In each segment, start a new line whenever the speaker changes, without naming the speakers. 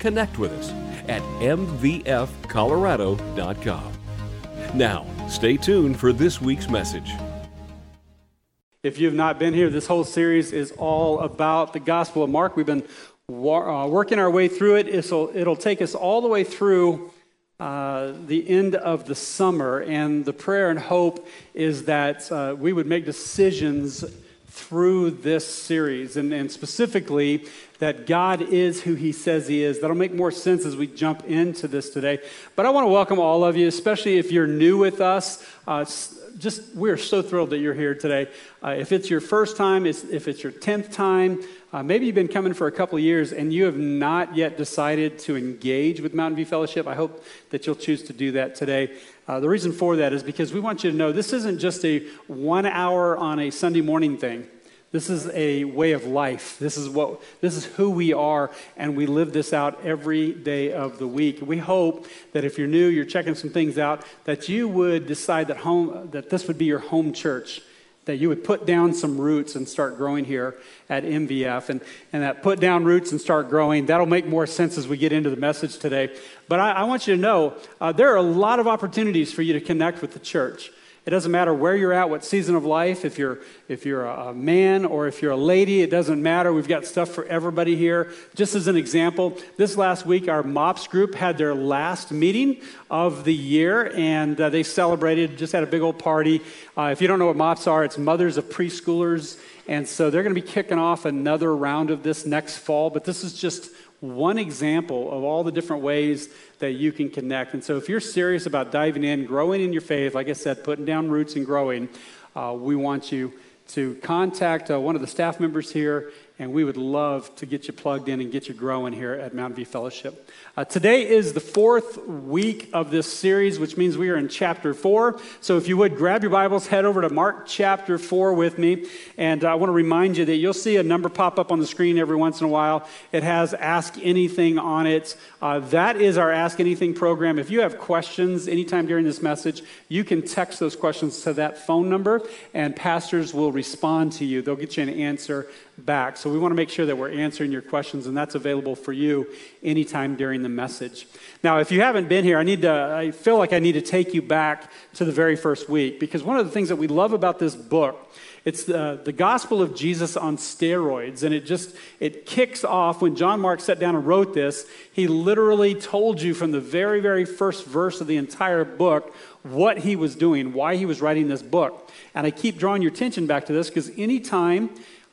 connect with us at mvfcolorado.com. Now, stay tuned for this week's message.
If you have not been here, this whole series is all about the Gospel of Mark. We've been uh, working our way through it. It'll, it'll take us all the way through uh, the end of the summer, and the prayer and hope is that uh, we would make decisions through this series, and, and specifically that God is who He says He is. That'll make more sense as we jump into this today. But I want to welcome all of you, especially if you're new with us. Uh, just we're so thrilled that you're here today. Uh, if it's your first time, if it's your tenth time, uh, maybe you've been coming for a couple years and you have not yet decided to engage with Mountain View Fellowship. I hope that you'll choose to do that today. Uh, the reason for that is because we want you to know this isn't just a one hour on a Sunday morning thing. This is a way of life. This is what this is who we are and we live this out every day of the week. We hope that if you're new, you're checking some things out that you would decide that home that this would be your home church. That you would put down some roots and start growing here at MVF. And, and that put down roots and start growing, that'll make more sense as we get into the message today. But I, I want you to know uh, there are a lot of opportunities for you to connect with the church. It doesn't matter where you're at, what season of life, if you're, if you're a man or if you're a lady, it doesn't matter. We've got stuff for everybody here. Just as an example, this last week, our MOPS group had their last meeting of the year, and uh, they celebrated, just had a big old party. Uh, if you don't know what MOPS are, it's Mothers of Preschoolers. And so they're going to be kicking off another round of this next fall, but this is just one example of all the different ways that you can connect. And so, if you're serious about diving in, growing in your faith, like I said, putting down roots and growing, uh, we want you to contact uh, one of the staff members here and we would love to get you plugged in and get you growing here at Mountain View Fellowship. Uh, today is the fourth week of this series, which means we are in chapter four. So if you would grab your Bibles, head over to Mark chapter four with me. And I want to remind you that you'll see a number pop up on the screen every once in a while. It has Ask Anything on it. Uh, that is our Ask Anything program. If you have questions anytime during this message, you can text those questions to that phone number, and pastors will respond to you. They'll get you an answer back. So we want to make sure that we're answering your questions, and that's available for you anytime during the message. Now, if you haven't been here, I need to, I feel like I need to take you back to the very first week because one of the things that we love about this book it's the, the gospel of jesus on steroids and it just it kicks off when john mark sat down and wrote this he literally told you from the very very first verse of the entire book what he was doing why he was writing this book and i keep drawing your attention back to this because anytime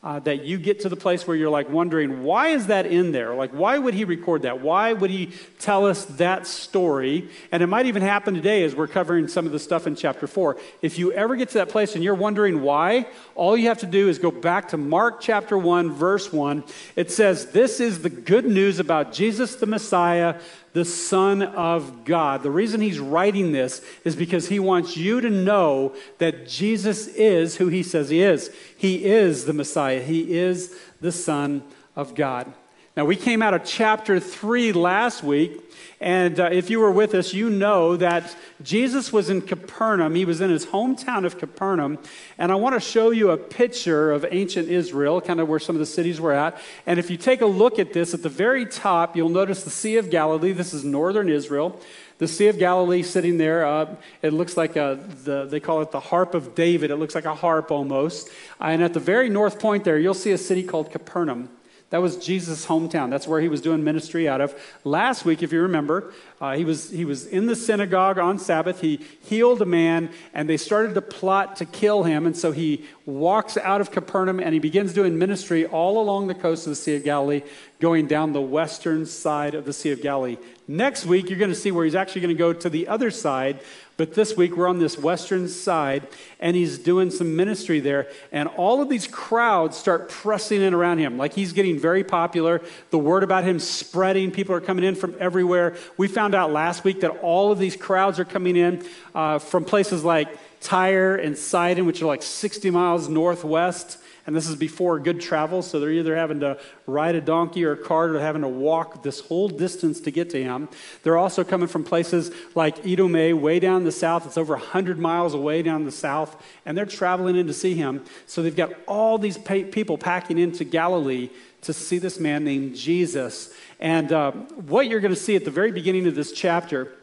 uh, that you get to the place where you're like wondering, why is that in there? Like, why would he record that? Why would he tell us that story? And it might even happen today as we're covering some of the stuff in chapter four. If you ever get to that place and you're wondering why, all you have to do is go back to Mark chapter one, verse one. It says, This is the good news about Jesus the Messiah the Son of God. The reason he's writing this is because he wants you to know that Jesus is who he says he is. He is the Messiah, he is the Son of God. Now, we came out of chapter 3 last week, and uh, if you were with us, you know that Jesus was in Capernaum. He was in his hometown of Capernaum. And I want to show you a picture of ancient Israel, kind of where some of the cities were at. And if you take a look at this, at the very top, you'll notice the Sea of Galilee. This is northern Israel. The Sea of Galilee sitting there, uh, it looks like a, the, they call it the harp of David. It looks like a harp almost. And at the very north point there, you'll see a city called Capernaum. That was Jesus' hometown. That's where he was doing ministry out of. Last week, if you remember, uh, he, was, he was in the synagogue on Sabbath. He healed a man, and they started to plot to kill him. And so he walks out of Capernaum and he begins doing ministry all along the coast of the Sea of Galilee, going down the western side of the Sea of Galilee. Next week, you're going to see where he's actually going to go to the other side. But this week, we're on this western side, and he's doing some ministry there. And all of these crowds start pressing in around him. Like he's getting very popular. The word about him spreading. People are coming in from everywhere. We found out last week that all of these crowds are coming in uh, from places like Tyre and Sidon, which are like 60 miles northwest. And this is before good travel, so they're either having to ride a donkey or a cart or having to walk this whole distance to get to him. They're also coming from places like Idumea, way down the south. It's over 100 miles away down the south, and they're traveling in to see him. So they've got all these people packing into Galilee to see this man named Jesus. And uh, what you're going to see at the very beginning of this chapter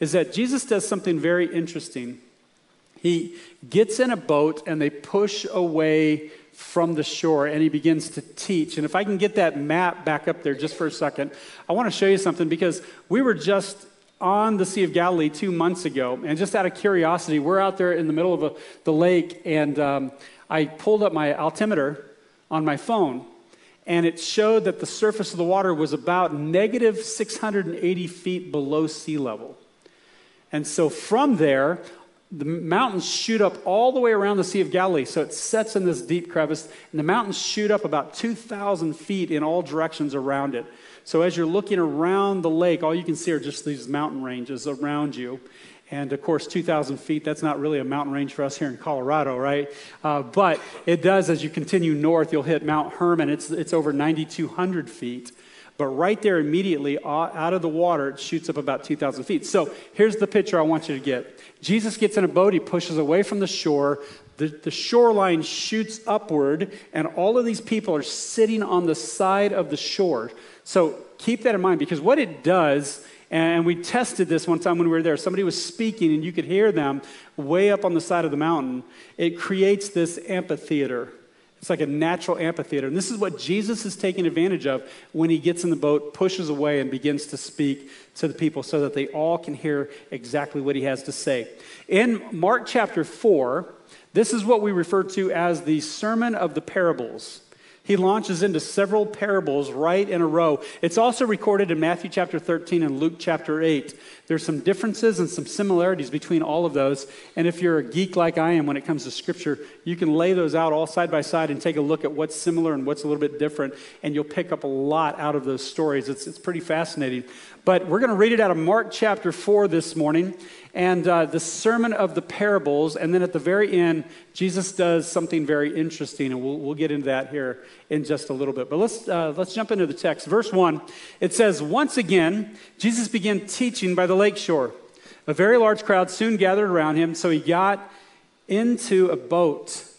is that Jesus does something very interesting. He gets in a boat and they push away from the shore and he begins to teach. And if I can get that map back up there just for a second, I want to show you something because we were just on the Sea of Galilee two months ago. And just out of curiosity, we're out there in the middle of a, the lake and um, I pulled up my altimeter on my phone and it showed that the surface of the water was about negative 680 feet below sea level. And so from there, the mountains shoot up all the way around the Sea of Galilee. So it sets in this deep crevice, and the mountains shoot up about 2,000 feet in all directions around it. So as you're looking around the lake, all you can see are just these mountain ranges around you. And of course, 2,000 feet, that's not really a mountain range for us here in Colorado, right? Uh, but it does, as you continue north, you'll hit Mount Hermon. It's, it's over 9,200 feet. But right there, immediately out of the water, it shoots up about 2,000 feet. So here's the picture I want you to get Jesus gets in a boat, he pushes away from the shore. The, the shoreline shoots upward, and all of these people are sitting on the side of the shore. So keep that in mind because what it does, and we tested this one time when we were there, somebody was speaking, and you could hear them way up on the side of the mountain. It creates this amphitheater. It's like a natural amphitheater. And this is what Jesus is taking advantage of when he gets in the boat, pushes away, and begins to speak to the people so that they all can hear exactly what he has to say. In Mark chapter 4, this is what we refer to as the Sermon of the Parables he launches into several parables right in a row. It's also recorded in Matthew chapter 13 and Luke chapter 8. There's some differences and some similarities between all of those. And if you're a geek like I am when it comes to scripture, you can lay those out all side by side and take a look at what's similar and what's a little bit different. And you'll pick up a lot out of those stories. It's, it's pretty fascinating. But we're going to read it out of Mark chapter 4 this morning and uh, the sermon of the parables. And then at the very end, Jesus does something very interesting. And we'll, we'll get into that here in just a little bit. But let's, uh, let's jump into the text. Verse 1 it says, Once again, Jesus began teaching by the lake shore. A very large crowd soon gathered around him, so he got into a boat.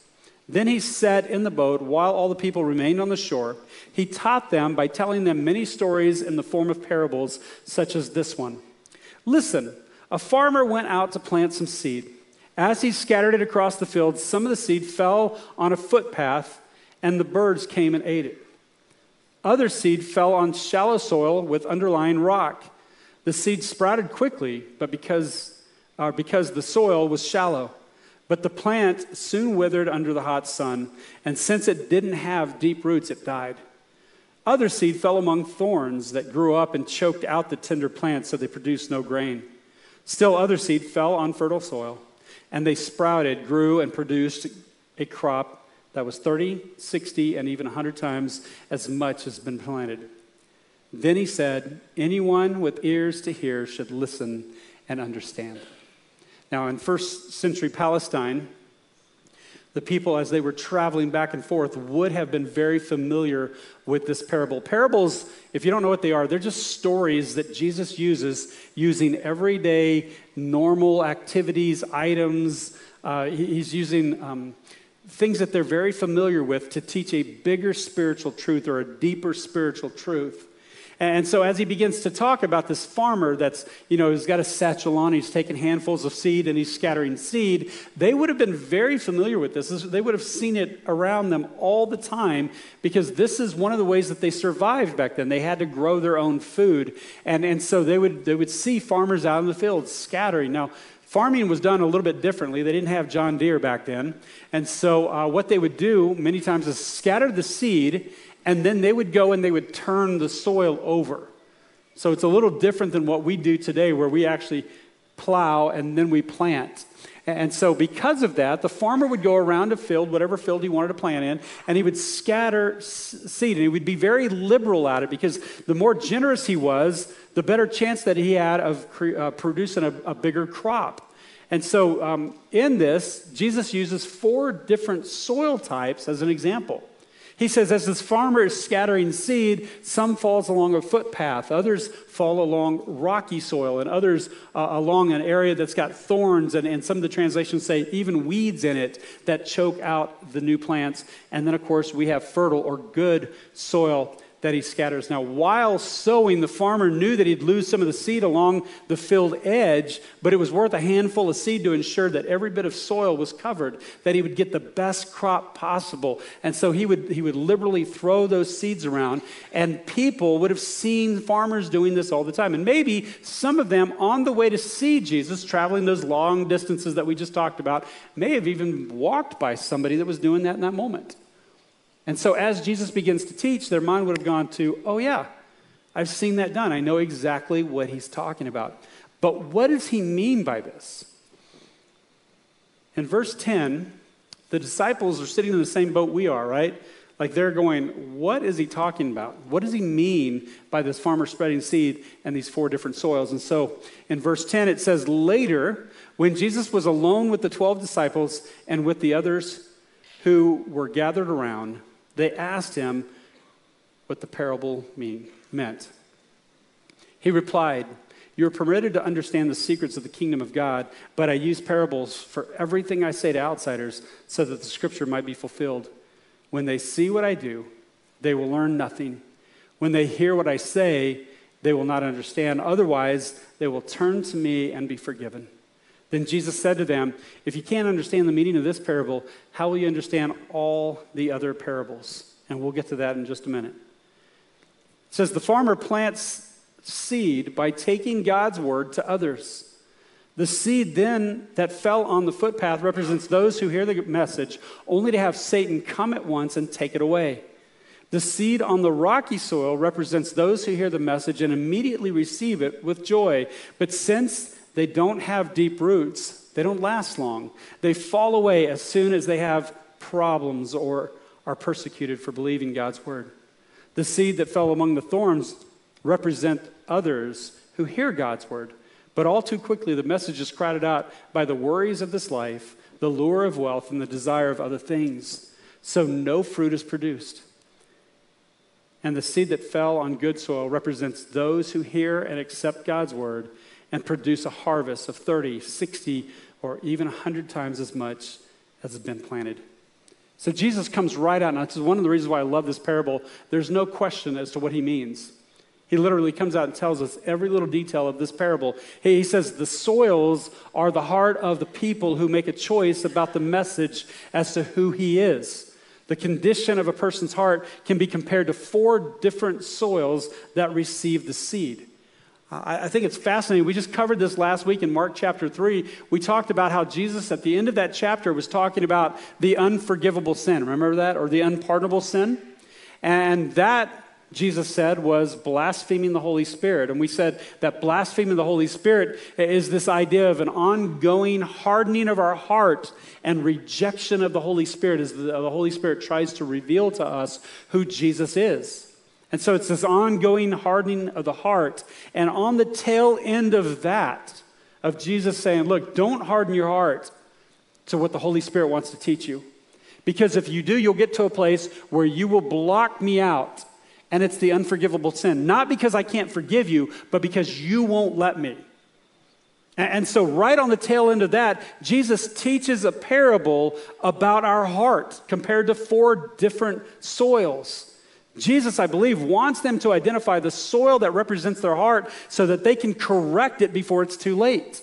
Then he sat in the boat while all the people remained on the shore. He taught them by telling them many stories in the form of parables, such as this one. Listen, a farmer went out to plant some seed. As he scattered it across the field, some of the seed fell on a footpath, and the birds came and ate it. Other seed fell on shallow soil with underlying rock. The seed sprouted quickly, but because, uh, because the soil was shallow. But the plant soon withered under the hot sun, and since it didn't have deep roots, it died. Other seed fell among thorns that grew up and choked out the tender plants so they produced no grain. Still, other seed fell on fertile soil, and they sprouted, grew, and produced a crop that was 30, 60, and even 100 times as much as been planted. Then he said, Anyone with ears to hear should listen and understand. Now, in first century Palestine, the people, as they were traveling back and forth, would have been very familiar with this parable. Parables, if you don't know what they are, they're just stories that Jesus uses using everyday, normal activities, items. Uh, he's using um, things that they're very familiar with to teach a bigger spiritual truth or a deeper spiritual truth. And so as he begins to talk about this farmer that's, you know, he's got a satchel on, he's taking handfuls of seed and he's scattering seed, they would have been very familiar with this. They would have seen it around them all the time because this is one of the ways that they survived back then. They had to grow their own food. And, and so they would, they would see farmers out in the fields scattering. Now, farming was done a little bit differently. They didn't have John Deere back then. And so uh, what they would do many times is scatter the seed and then they would go and they would turn the soil over. So it's a little different than what we do today, where we actually plow and then we plant. And so, because of that, the farmer would go around a field, whatever field he wanted to plant in, and he would scatter seed. And he would be very liberal at it because the more generous he was, the better chance that he had of uh, producing a, a, bigger crop. And so, um, in this, Jesus uses four different soil types as an example. He says, as this farmer is scattering seed, some falls along a footpath, others fall along rocky soil, and others uh, along an area that's got thorns, and, and some of the translations say even weeds in it that choke out the new plants. And then, of course, we have fertile or good soil that he scatters. Now, while sowing, the farmer knew that he'd lose some of the seed along the field edge, but it was worth a handful of seed to ensure that every bit of soil was covered, that he would get the best crop possible. And so he would, he would liberally throw those seeds around, and people would have seen farmers doing this all the time. And maybe some of them on the way to see Jesus, traveling those long distances that we just talked about, may have even walked by somebody that was doing that in that moment. And so as Jesus begins to teach, their mind would have gone to, oh, yeah, I've seen that done. I know exactly what he's talking about. But what does he mean by this? In verse 10, the disciples are sitting in the same boat we are, right? Like they're going, what is he talking about? What does he mean by this farmer spreading seed and these four different soils? And so in verse 10, it says, Later, when Jesus was alone with the 12 disciples and with the others who were gathered around, they asked him what the parable mean, meant. He replied, You are permitted to understand the secrets of the kingdom of God, but I use parables for everything I say to outsiders so that the scripture might be fulfilled. When they see what I do, they will learn nothing. When they hear what I say, they will not understand. Otherwise, they will turn to me and be forgiven. Then Jesus said to them, If you can't understand the meaning of this parable, how will you understand all the other parables? And we'll get to that in just a minute. It says, The farmer plants seed by taking God's word to others. The seed then that fell on the footpath represents those who hear the message, only to have Satan come at once and take it away. The seed on the rocky soil represents those who hear the message and immediately receive it with joy. But since they don't have deep roots, they don't last long. They fall away as soon as they have problems or are persecuted for believing God's word. The seed that fell among the thorns represent others who hear God's word, but all too quickly the message is crowded out by the worries of this life, the lure of wealth, and the desire of other things. So no fruit is produced. And the seed that fell on good soil represents those who hear and accept God's word and produce a harvest of 30, 60, or even 100 times as much as has been planted. So Jesus comes right out, and this is one of the reasons why I love this parable. There's no question as to what he means. He literally comes out and tells us every little detail of this parable. He says the soils are the heart of the people who make a choice about the message as to who he is. The condition of a person's heart can be compared to four different soils that receive the seed. I think it's fascinating. We just covered this last week in Mark chapter 3. We talked about how Jesus, at the end of that chapter, was talking about the unforgivable sin. Remember that? Or the unpardonable sin? And that, Jesus said, was blaspheming the Holy Spirit. And we said that blaspheming the Holy Spirit is this idea of an ongoing hardening of our heart and rejection of the Holy Spirit as the Holy Spirit tries to reveal to us who Jesus is. And so it's this ongoing hardening of the heart. And on the tail end of that, of Jesus saying, Look, don't harden your heart to what the Holy Spirit wants to teach you. Because if you do, you'll get to a place where you will block me out. And it's the unforgivable sin. Not because I can't forgive you, but because you won't let me. And so, right on the tail end of that, Jesus teaches a parable about our heart compared to four different soils. Jesus, I believe, wants them to identify the soil that represents their heart so that they can correct it before it's too late.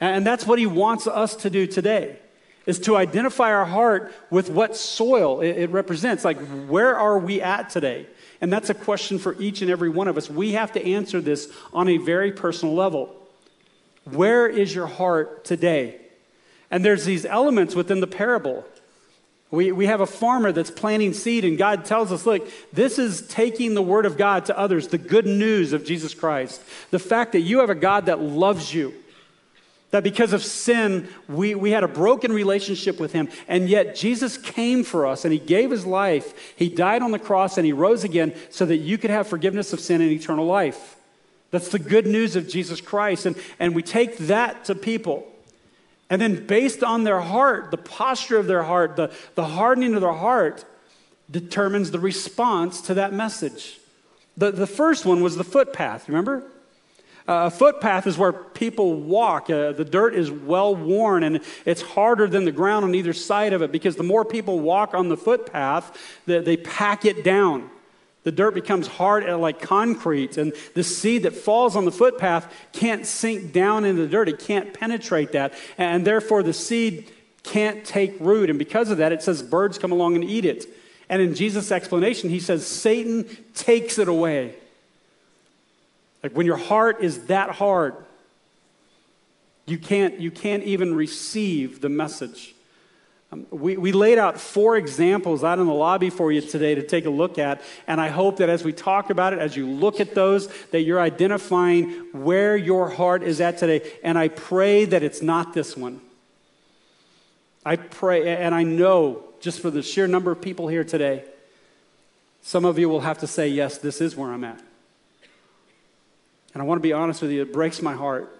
And that's what he wants us to do today is to identify our heart with what soil it, represents. Like, where are we at today? And that's a question for each and every one of us. We have to answer this on a very personal level. Where is your heart today? And there's these elements within the parable We, we have a farmer that's planting seed, and God tells us, look, this is taking the word of God to others, the good news of Jesus Christ. The fact that you have a God that loves you, that because of sin, we, we had a broken relationship with him, and yet Jesus came for us and he gave his life. He died on the cross and he rose again so that you could have forgiveness of sin and eternal life. That's the good news of Jesus Christ. And, and we take that to people. And then, based on their heart, the posture of their heart, the, the hardening of their heart, determines the response to that message. The, the first one was the footpath, remember? Uh, a footpath is where people walk. Uh, the dirt is well worn and it's harder than the ground on either side of it because the more people walk on the footpath, the, they pack it down. The dirt becomes hard like concrete, and the seed that falls on the footpath can't sink down into the dirt. It can't penetrate that, and therefore the seed can't take root. And because of that, it says birds come along and eat it. And in Jesus' explanation, he says Satan takes it away. Like when your heart is that hard, you can't, you can't even receive the message. Um, we, we laid out four examples out in the lobby for you today to take a look at, and I hope that as we talk about it, as you look at those, that you're identifying where your heart is at today. And I pray that it's not this one. I pray, and I know just for the sheer number of people here today, some of you will have to say, Yes, this is where I'm at. And I want to be honest with you, it breaks my heart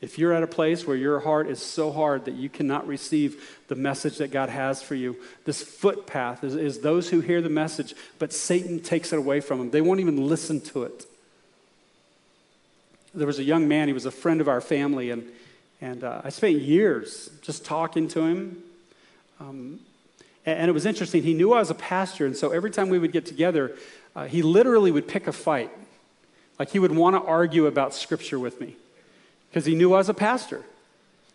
if you're at a place where your heart is so hard that you cannot receive the message that God has for you, this footpath is, is those who hear the message, but Satan takes it away from them. They won't even listen to it. There was a young man, he was a friend of our family, and, and uh, I spent years just talking to him. Um, and, and, it was interesting. He knew I was a pastor, and so every time we would get together, uh, he literally would pick a fight. Like he would want to argue about scripture with me because he knew I was a pastor.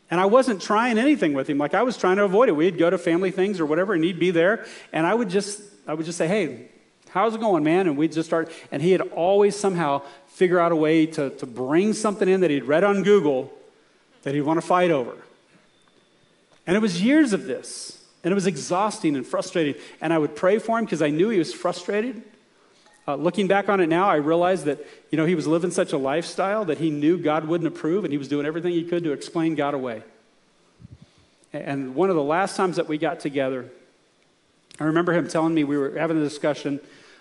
And I wasn't trying anything with him. Like I was trying to avoid it. We'd go to family things or whatever, and he'd be there. And I would just, I would just say, hey, how's it going, man? And we'd just start. And he had always somehow figure out a way to, to bring something in that he'd read on Google that he'd want to fight over. And it was years of this. And it was exhausting and frustrating. And I would pray for him because I knew he was frustrated. Uh, looking back on it now, I realized that, you know, he was living such a lifestyle that he knew God wouldn't approve, and he was doing everything he could to explain God away. And one of the last times that we got together, I remember him telling me we were having a discussion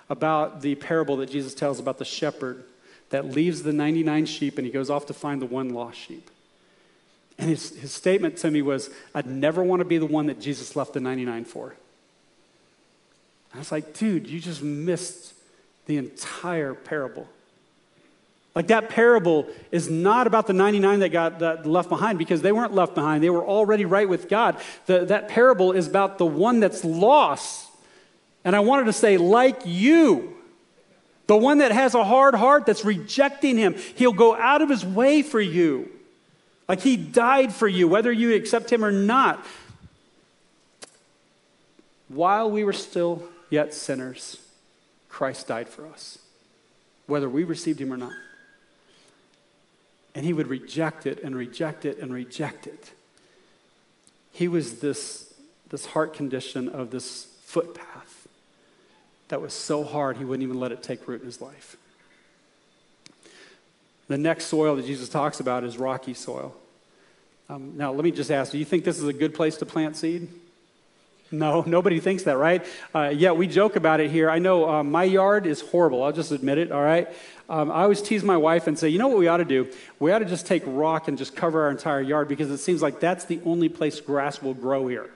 about the parable that Jesus tells about the shepherd that leaves the 99 sheep and he goes off to find the one lost sheep. And his, his statement to me was, I'd never want to be the one that Jesus left the 99 for. I was like, dude, you just missed the entire parable. Like that parable is not about the 99 that got that left behind because they weren't left behind. They were already right with God. The, that parable is about the one that's lost. And I wanted to say, like you, the one that has a hard heart that's rejecting him, he'll go out of his way for you. Like he died for you, whether you accept him or not. While we were still yet sinners, Christ died for us, whether we received him or not. And he would reject it and reject it and reject it. He was this, this heart condition of this footpath that was so hard he wouldn't even let it take root in his life. The next soil that Jesus talks about is rocky soil. Um, now, let me just ask do you think this is a good place to plant seed? No, nobody thinks that, right? Uh, yeah, we joke about it here. I know uh, my yard is horrible. I'll just admit it, all right? Um, I always tease my wife and say, you know what we ought to do? We ought to just take rock and just cover our entire yard because it seems like that's the only place grass will grow here,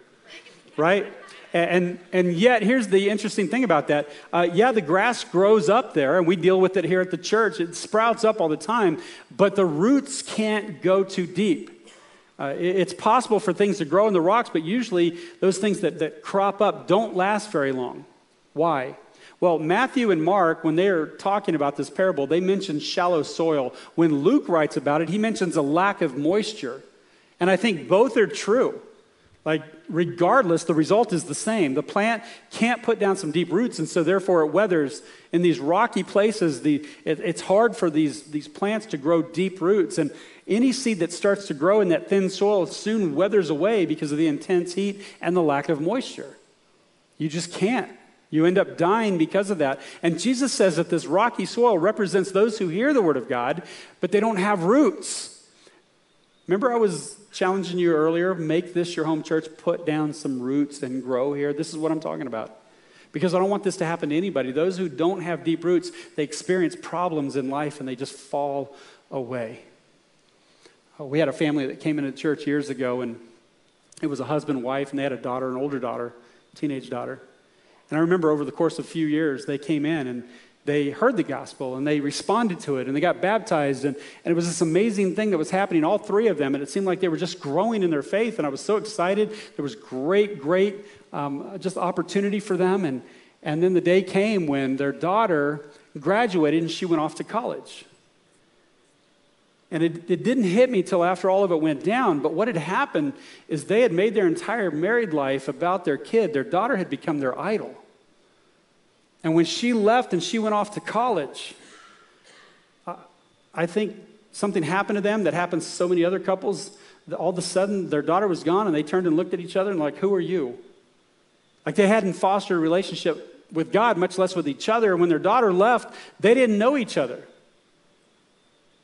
right? And, and yet, here's the interesting thing about that. Uh, yeah, the grass grows up there, and we deal with it here at the church. It sprouts up all the time, but the roots can't go too deep. Uh, it's possible for things to grow in the rocks, but usually those things that, that crop up don't last very long. Why? Well, Matthew and Mark, when they are talking about this parable, they mention shallow soil. When Luke writes about it, he mentions a lack of moisture. And I think both are true. Like, regardless, the result is the same. The plant can't put down some deep roots, and so therefore it weathers. In these rocky places, the, it, it's hard for these, these plants to grow deep roots. And any seed that starts to grow in that thin soil soon weathers away because of the intense heat and the lack of moisture. You just can't. You end up dying because of that. And Jesus says that this rocky soil represents those who hear the word of God, but they don't have roots. Remember, I was challenging you earlier make this your home church, put down some roots and grow here. This is what I'm talking about. Because I don't want this to happen to anybody. Those who don't have deep roots, they experience problems in life and they just fall away. Oh, we had a family that came into church years ago, and it was a husband, wife, and they had a daughter, an older daughter, teenage daughter. And I remember over the course of a few years, they came in and they heard the gospel and they responded to it and they got baptized. And, and it was this amazing thing that was happening, all three of them. And it seemed like they were just growing in their faith. And I was so excited. There was great, great um, just opportunity for them. And, and then the day came when their daughter graduated and she went off to college. And it, it didn't hit me till after all of it went down. But what had happened is they had made their entire married life about their kid. Their daughter had become their idol. And when she left and she went off to college, I think something happened to them that happens to so many other couples. All of a sudden, their daughter was gone, and they turned and looked at each other and, like, who are you? Like they hadn't fostered a relationship with God, much less with each other. And when their daughter left, they didn't know each other.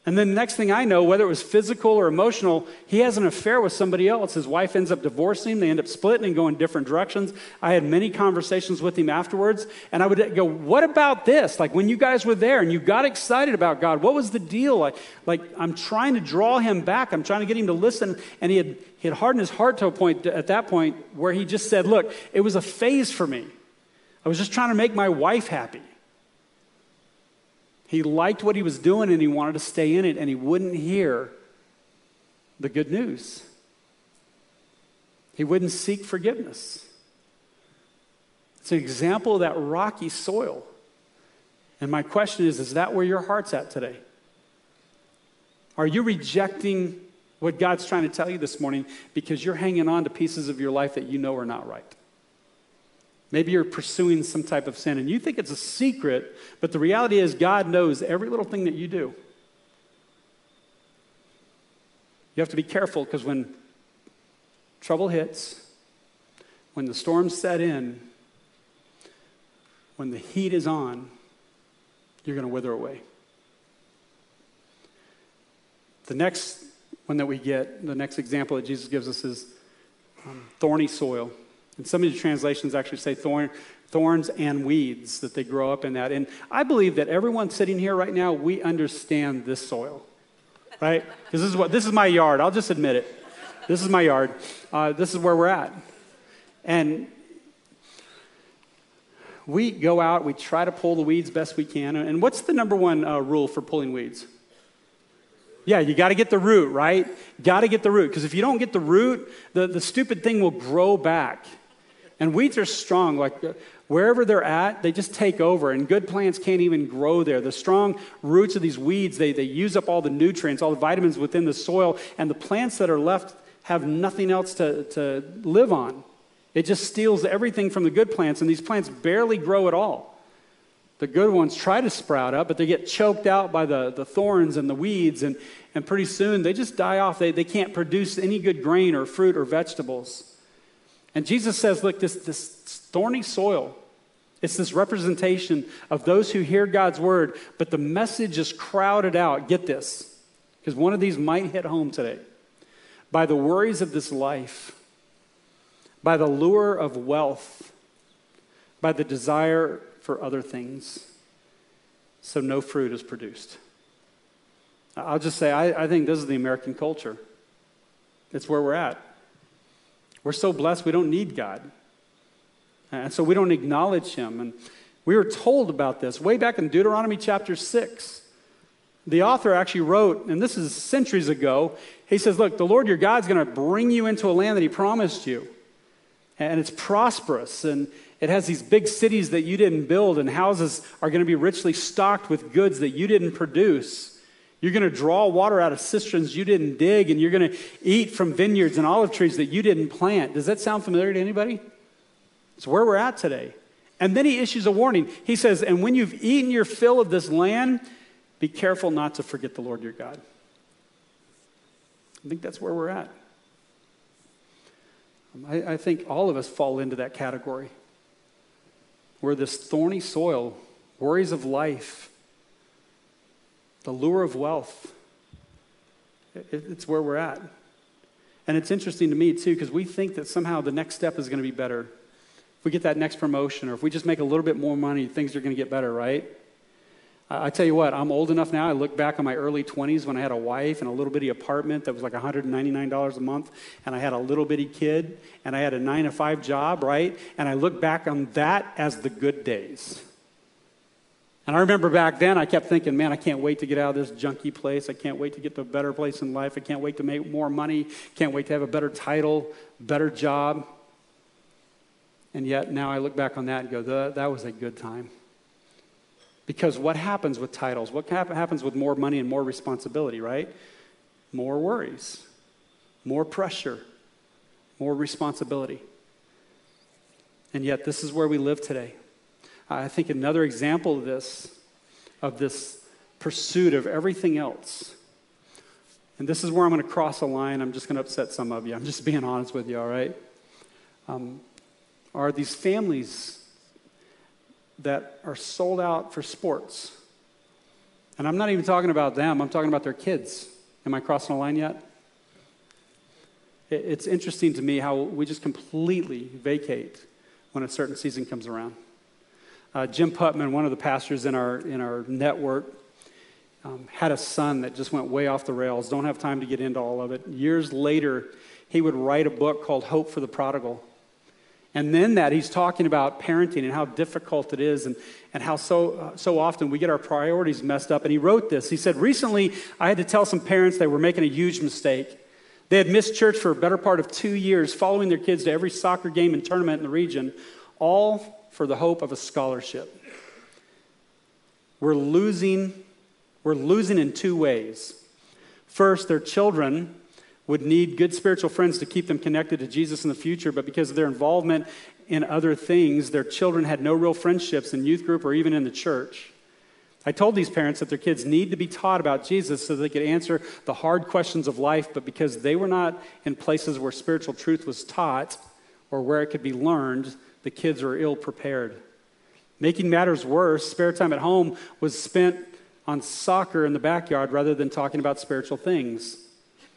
And then the next thing I know, whether it was physical or emotional, he has an affair with somebody else. His wife ends up divorcing him. They end up splitting and going different directions. I had many conversations with him afterwards. And I would go, What about this? Like when you guys were there and you got excited about God, what was the deal? Like, like I'm trying to draw him back. I'm trying to get him to listen. And he had, he had hardened his heart to a point at that point where he just said, Look, it was a phase for me. I was just trying to make my wife happy. He liked what he was doing and he wanted to stay in it, and he wouldn't hear the good news. He wouldn't seek forgiveness. It's an example of that rocky soil. And my question is is that where your heart's at today? Are you rejecting what God's trying to tell you this morning because you're hanging on to pieces of your life that you know are not right? Maybe you're pursuing some type of sin and you think it's a secret, but the reality is God knows every little thing that you do. You have to be careful because when trouble hits, when the storms set in, when the heat is on, you're going to wither away. The next one that we get, the next example that Jesus gives us is um, thorny soil. And some of the translations actually say thorn, thorns and weeds, that they grow up in that. And I believe that everyone sitting here right now, we understand this soil, right? Because this is what this is my yard. I'll just admit it. This is my yard. Uh, this is where we're at. And we go out, we try to pull the weeds best we can. And what's the number one uh, rule for pulling weeds? Yeah, you got to get the root, right? Got to get the root. Because if you don't get the root, the, the stupid thing will grow back. And weeds are strong. Like uh, wherever they're at, they just take over. And good plants can't even grow there. The strong roots of these weeds, they, they use up all the nutrients, all the vitamins within the soil. And the plants that are left have nothing else to, to live on. It just steals everything from the good plants. And these plants barely grow at all. The good ones try to sprout up, but they get choked out by the, the thorns and the weeds, and, and pretty soon they just die off. They, they can't produce any good grain or fruit or vegetables. And Jesus says, look, this, this thorny soil, it's this representation of those who hear God's word, but the message is crowded out. Get this, because one of these might hit home today. By the worries of this life, by the lure of wealth, by the desire for other things, so no fruit is produced. I'll just say, I, I think this is the American culture. It's where we're at. We're so blessed we don't need God. And so we don't acknowledge Him. And we were told about this way back in Deuteronomy chapter 6. The author actually wrote, and this is centuries ago, he says, Look, the Lord your God's going to bring you into a land that He promised you. And it's prosperous, and it has these big cities that you didn't build, and houses are going to be richly stocked with goods that you didn't produce. You're going to draw water out of cisterns you didn't dig, and you're going to eat from vineyards and olive trees that you didn't plant. Does that sound familiar to anybody? It's where we're at today. And then he issues a warning. He says, And when you've eaten your fill of this land, be careful not to forget the Lord your God. I think that's where we're at. I, I think all of us fall into that category where this thorny soil, worries of life, the lure of wealth, it, it's where we're at. And it's interesting to me, too, because we think that somehow the next step is going to be better. If we get that next promotion or if we just make a little bit more money, things are going to get better, right? I tell you what, I'm old enough now. I look back on my early 20s when I had a wife and a little bitty apartment that was like $199 a month, and I had a little bitty kid, and I had a nine to five job, right? And I look back on that as the good days. And I remember back then, I kept thinking, man, I can't wait to get out of this junky place. I can't wait to get to a better place in life. I can't wait to make more money. Can't wait to have a better title, better job. And yet now I look back on that and go, that was a good time. Because what happens with titles? What happens with more money and more responsibility, right? More worries, more pressure, more responsibility. And yet, this is where we live today. I think another example of this, of this pursuit of everything else, and this is where I'm going to cross a line. I'm just going to upset some of you. I'm just being honest with you, all right? Um, are these families that are sold out for sports. And I'm not even talking about them, I'm talking about their kids. Am I crossing a line yet? It's interesting to me how we just completely vacate when a certain season comes around. Uh, Jim Putman, one of the pastors in our, in our network, um, had a son that just went way off the rails. Don't have time to get into all of it. Years later, he would write a book called Hope for the Prodigal. And then that he's talking about parenting and how difficult it is and, and how so, uh, so often we get our priorities messed up. And he wrote this. He said, Recently, I had to tell some parents they were making a huge mistake. They had missed church for a better part of two years, following their kids to every soccer game and tournament in the region, all for the hope of a scholarship. We're losing, we're losing in two ways. First, their children would need good spiritual friends to keep them connected to Jesus in the future, but because of their involvement in other things, their children had no real friendships in youth group or even in the church. I told these parents that their kids need to be taught about Jesus so they could answer the hard questions of life, but because they were not in places where spiritual truth was taught or where it could be learned, the kids were ill prepared. Making matters worse, spare time at home was spent on soccer in the backyard rather than talking about spiritual things.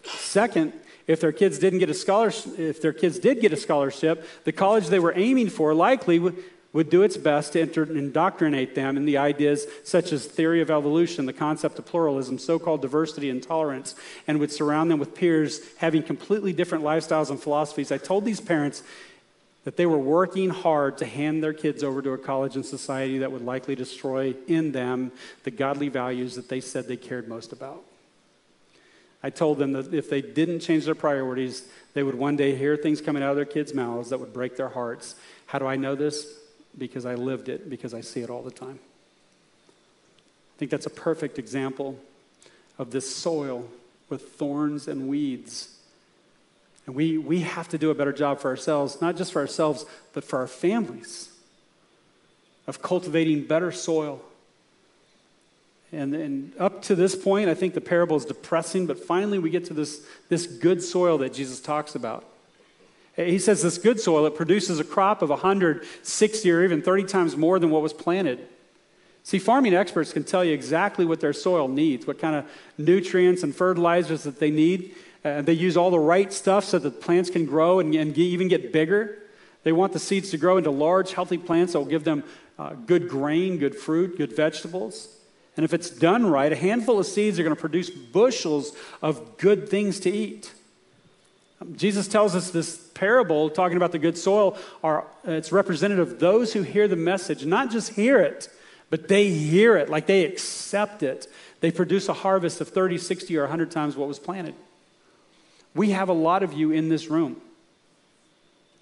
Second, if their kids didn't get a scholarship, if their kids did get a scholarship, the college they were aiming for likely would, would do its best to inter- indoctrinate them in the ideas such as theory of evolution, the concept of pluralism, so-called diversity and tolerance, and would surround them with peers having completely different lifestyles and philosophies. I told these parents that they were working hard to hand their kids over to a college and society that would likely destroy in them the godly values that they said they cared most about. I told them that if they didn't change their priorities, they would one day hear things coming out of their kids' mouths that would break their hearts. How do I know this? Because I lived it, because I see it all the time. I think that's a perfect example of this soil with thorns and weeds. And we, we have to do a better job for ourselves, not just for ourselves, but for our families, of cultivating better soil and, and up to this point, I think the parable is depressing, but finally we get to this, this good soil that Jesus talks about. He says this good soil, it produces a crop of 160 or even 30 times more than what was planted. See, farming experts can tell you exactly what their soil needs, what kind of nutrients and fertilizers that they need. Uh, they use all the right stuff so that plants can grow and, and even get bigger. They want the seeds to grow into large, healthy plants that will give them uh, good grain, good fruit, good vegetables. And if it's done right, a handful of seeds are going to produce bushels of good things to eat. Um, Jesus tells us this parable talking about the good soil are it's representative of those who hear the message, not just hear it, but they hear it, like they accept it. They produce a harvest of 30, 60, or 100 times what was planted. We have a lot of you in this room.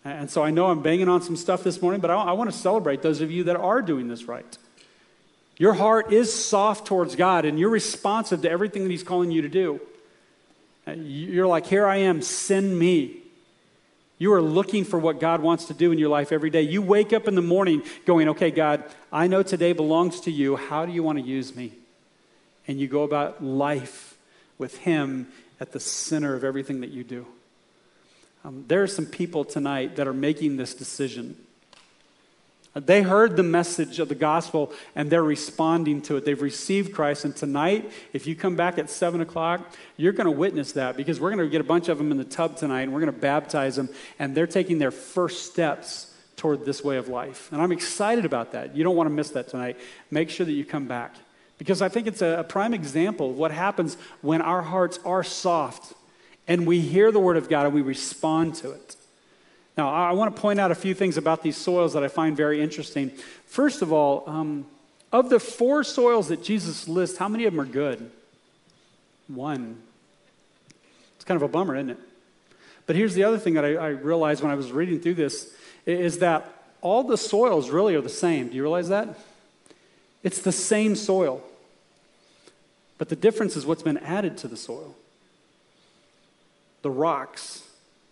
And so I know I'm banging on some stuff this morning, but I, I want to celebrate those of you that are doing this right. Your heart is soft towards God and you're responsive to everything that He's calling you to do. Uh, you're like, Here I am, send me. You are looking for what God wants to do in your life every day. You wake up in the morning going, Okay, God, I know today belongs to you. How do you want to use me? And you go about life with Him at the center of everything that you do. Um, there are some people tonight that are making this decision. They heard the message of the gospel and they're responding to it. They've received Christ. And tonight, if you come back at 7 o'clock, you're going to witness that because we're going to get a bunch of them in the tub tonight and we're going to baptize them. And they're taking their first steps toward this way of life. And I'm excited about that. You don't want to miss that tonight. Make sure that you come back because I think it's a, prime example of what happens when our hearts are soft and we hear the word of God and we respond to it. Now, I want to point out a few things about these soils that I find very interesting. First of all, um, of the four soils that Jesus lists, how many of them are good? One. It's kind of a bummer, isn't it? But here's the other thing that I, I realized when I was reading through this is that all the soils really are the same. Do you realize that? It's the same soil. But the difference is what's been added to the soil the rocks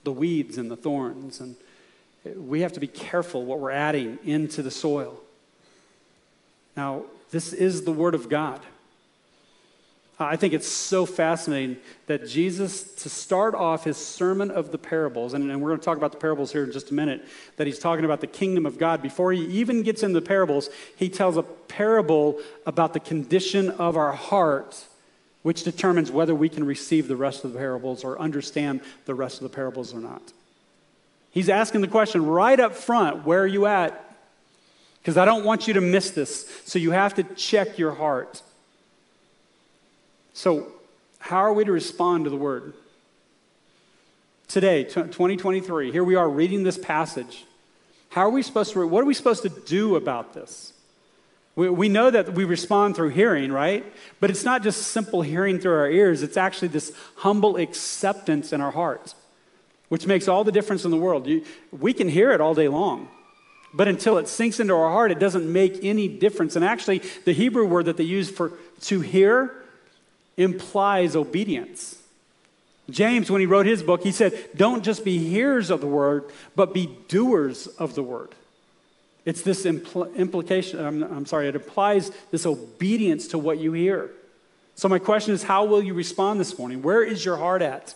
the weeds and the thorns. And we have to be careful what we're adding into the soil. Now, this is the Word of God. I think it's so fascinating that Jesus, to start off his sermon of the parables, and, and, we're going to talk about the parables here in just a minute, that he's talking about the kingdom of God. Before he even gets into the parables, he tells a parable about the condition of our heart which determines whether we can receive the rest of the parables or understand the rest of the parables or not. He's asking the question right up front where are you at? Because I don't want you to miss this. So you have to check your heart. So, how are we to respond to the word? Today, 2023, here we are reading this passage. How are we supposed to, what are we supposed to do about this? We, we know that we respond through hearing, right? But it's not just simple hearing through our ears, it's actually this humble acceptance in our hearts, which makes all the difference in the world. You, we can hear it all day long, but until it sinks into our heart, it doesn't make any difference. And actually, the Hebrew word that they use for to hear implies obedience. James, when he wrote his book, he said, Don't just be hearers of the word, but be doers of the word. It's this impl- implication, I'm, I'm sorry, it implies this obedience to what you hear. So, my question is how will you respond this morning? Where is your heart at?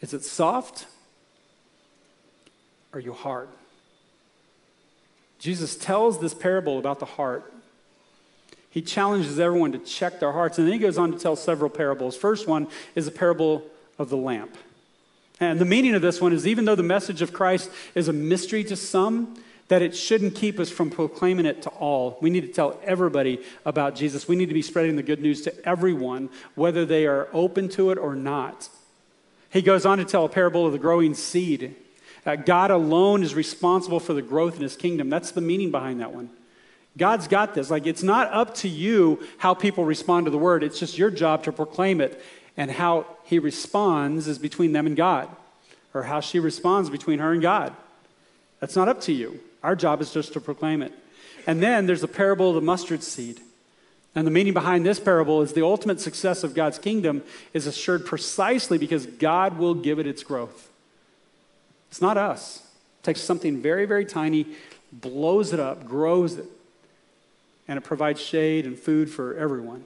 Is it soft? Are you hard? Jesus tells this parable about the heart. He challenges everyone to check their hearts, and then he goes on to tell several parables. First one is a parable of the lamp. And the meaning of this one is even though the message of Christ is a mystery to some, that it shouldn't keep us from proclaiming it to all. We need to tell everybody about Jesus. We need to be spreading the good news to everyone, whether they are open to it or not. He goes on to tell a parable of the growing seed. Uh, God alone is responsible for the growth in his kingdom. That's the meaning behind that one. God's got this. Like, it's not up to you how people respond to the word, it's just your job to proclaim it. And how he responds is between them and God, or how she responds between her and God. That's not up to you. Our job is just to proclaim it. And then there's the parable of the mustard seed. And the meaning behind this parable is the ultimate success of God's kingdom is assured precisely because God will give it its growth. It's not us. It takes something very, very tiny, blows it up, grows it, and it provides shade and food for everyone.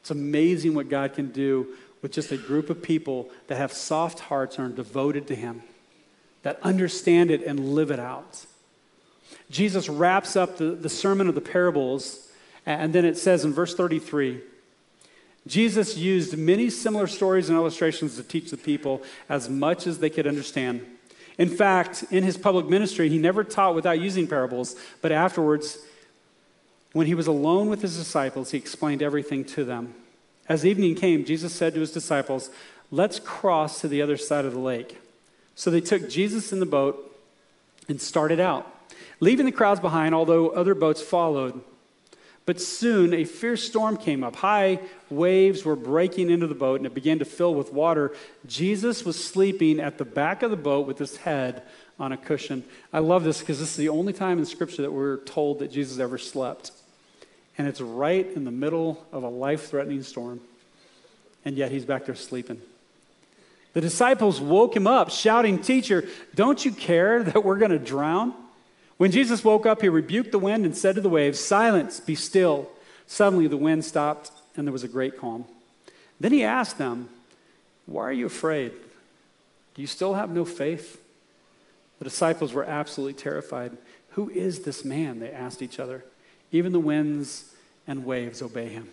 It's amazing what God can do with just a group of people that have soft hearts and are devoted to Him, that understand it and live it out. Jesus wraps up the, the sermon of the parables, and then it says in verse 33 Jesus used many similar stories and illustrations to teach the people as much as they could understand. In fact, in his public ministry, he never taught without using parables, but afterwards, when he was alone with his disciples, he explained everything to them. As evening came, Jesus said to his disciples, Let's cross to the other side of the lake. So they took Jesus in the boat and started out leaving the crowds behind, although other boats followed. But soon a fierce storm came up. High waves were breaking into the boat, and it began to fill with water. Jesus was sleeping at the back of the boat with his head on a cushion. I love this because this is the only time in Scripture that we're told that Jesus ever slept. And it's right in the middle of a life threatening storm. And yet he's back there sleeping. The disciples woke him up, shouting, Teacher, don't you care that we're going to drown? When Jesus woke up, he rebuked the wind and said to the waves, Silence, be still. Suddenly the wind stopped, and there was a great calm. Then he asked them, Why are you afraid? Do you still have no faith? The disciples were absolutely terrified. Who is this man? They asked each other. Even the winds and waves obey him.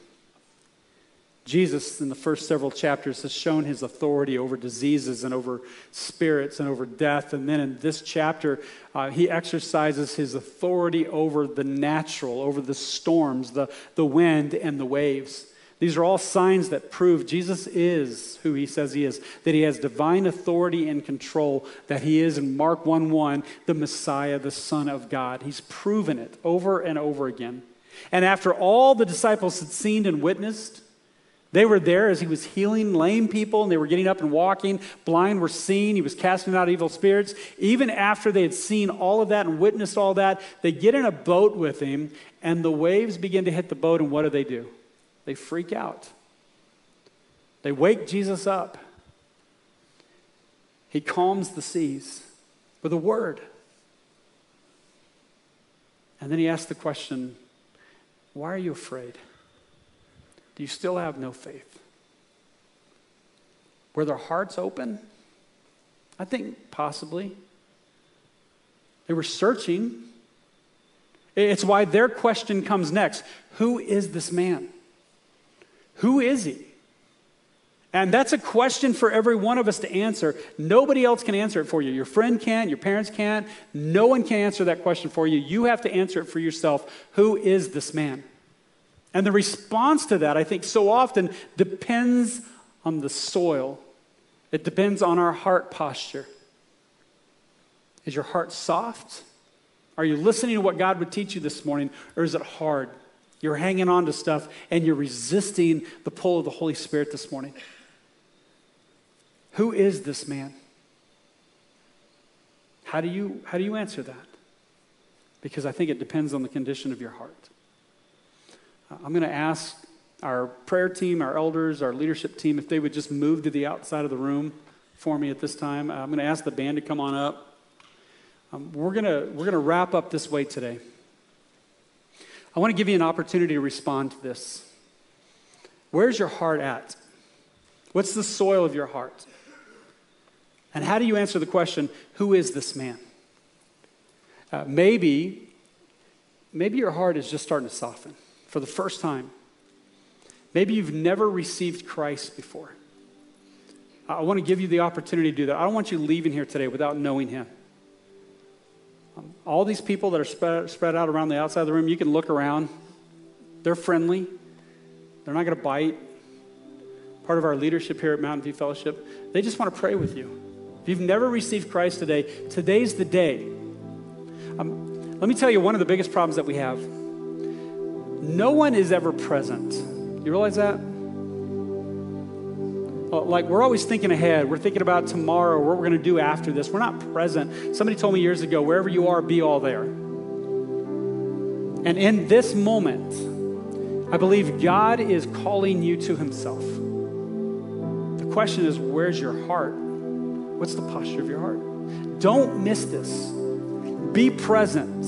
Jesus, in the first several chapters, has shown his authority over diseases and over spirits and over death. And then in this chapter, uh, he exercises his authority over the natural, over the storms, the, the wind, and the waves. These are all signs that prove Jesus is who he says he is, that he has divine authority and control, that he is, in Mark 1 1, the Messiah, the Son of God. He's proven it over and over again. And after all the disciples had seen and witnessed, they were there as he was healing lame people and they were getting up and walking. Blind were seen. He was casting out evil spirits. Even after they had seen all of that and witnessed all that, they get in a boat with him and the waves begin to hit the boat. And what do they do? They freak out. They wake Jesus up. He calms the seas with a word. And then he asks the question Why are you afraid? Do you still have no faith? Were their hearts open? I think possibly. They were searching. It's why their question comes next Who is this man? Who is he? And that's a question for every one of us to answer. Nobody else can answer it for you. Your friend can't, your parents can't. No one can answer that question for you. You have to answer it for yourself. Who is this man? And the response to that, I think, so often depends on the soil, it depends on our heart posture. Is your heart soft? Are you listening to what God would teach you this morning, or is it hard? You're hanging on to stuff and you're resisting the pull of the Holy Spirit this morning. Who is this man? How do you, how do you answer that? Because I think it depends on the condition of your heart. I'm going to ask our prayer team, our elders, our leadership team, if they would just move to the outside of the room for me at this time. I'm going to ask the band to come on up. Um, we're going to we're going to wrap up this way today. I want to give you an opportunity to respond to this. Where's your heart at? What's the soil of your heart? And how do you answer the question, who is this man? Uh, maybe, maybe your heart is just starting to soften for the first time. Maybe you've never received Christ before. I want to give you the opportunity to do that. I don't want you leaving here today without knowing Him. Um, all these people that are spread, spread out around the outside of the room, you can look around. They're friendly, they're not going to bite. Part of our leadership here at Mountain View Fellowship, they just want to pray with you. If you've never received Christ today, today's the day. Um, let me tell you one of the biggest problems that we have no one is ever present. You realize that? Uh, like we're always thinking ahead. We're thinking about tomorrow, what we're going to do after this. We're not present. Somebody told me years ago, wherever you are, be all there. And in this moment, I believe God is calling you to Himself. The question is, where's your heart? What's the posture of your heart? Don't miss this. Be present.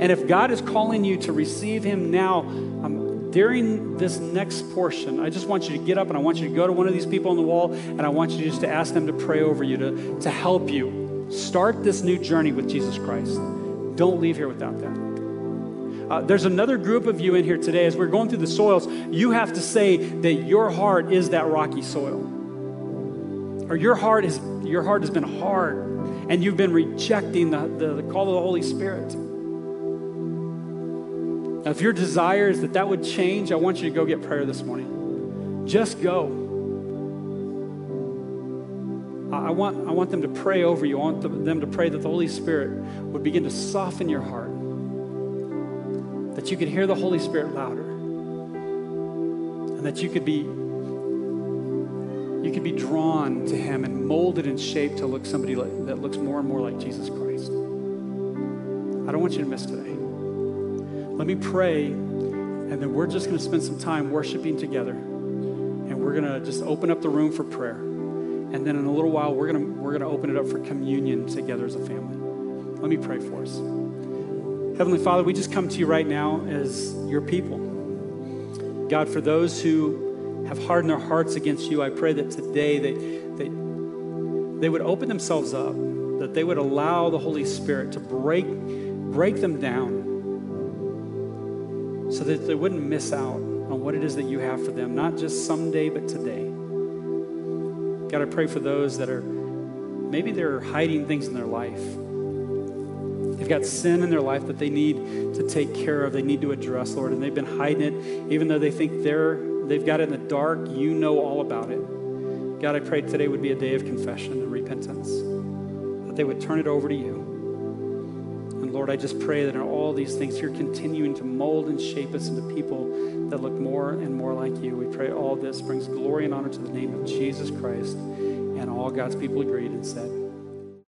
And if God is calling you to receive Him now, um, during this next portion, I just want you to get up and I want you to go to one of these people on the wall and I want you just to ask them to pray over you, to, to help you start this new journey with Jesus Christ. Don't leave here without that. Uh, there's another group of you in here today. As we're going through the soils, you have to say that your heart is that rocky soil. Or your heart, is, your heart has been hard and you've been rejecting the, the, the call of the Holy Spirit. If your desire is that that would change, I want you to go get prayer this morning. Just go. I want, I want them to pray over you. I want them to pray that the Holy Spirit would begin to soften your heart, that you could hear the Holy Spirit louder, and that you could be you could be drawn to Him and molded and shaped to look somebody that looks more and more like Jesus Christ. I don't want you to miss today. Let me pray, And then we're just going to spend some time worshiping together. And we're going to just open up the room for prayer. And then in a little while, we're going to, we're going to open it up for communion together as a family. Let me pray for us. Heavenly Father, we just come to you right now as your people. God, for those who have hardened their hearts against you, I pray that today they, they, they would open themselves up, that they would allow the Holy Spirit to break, break them down so that they wouldn't miss out on what it is that you have for them, not just someday, but today. God, I pray for those that are maybe they're hiding things in their life. They've got sin in their life that they need to take care of, they need to address, Lord, and they've been hiding it, even though they think they're they've got it in the dark, you know all about it. God, I pray today would be a day of confession and repentance, that they would turn it over to you. Lord, I just pray that in all these things, you're continuing to mold and shape us into people that look more and more like you. We pray all this brings glory and honor to the name of Jesus Christ. And all God's people agreed and said,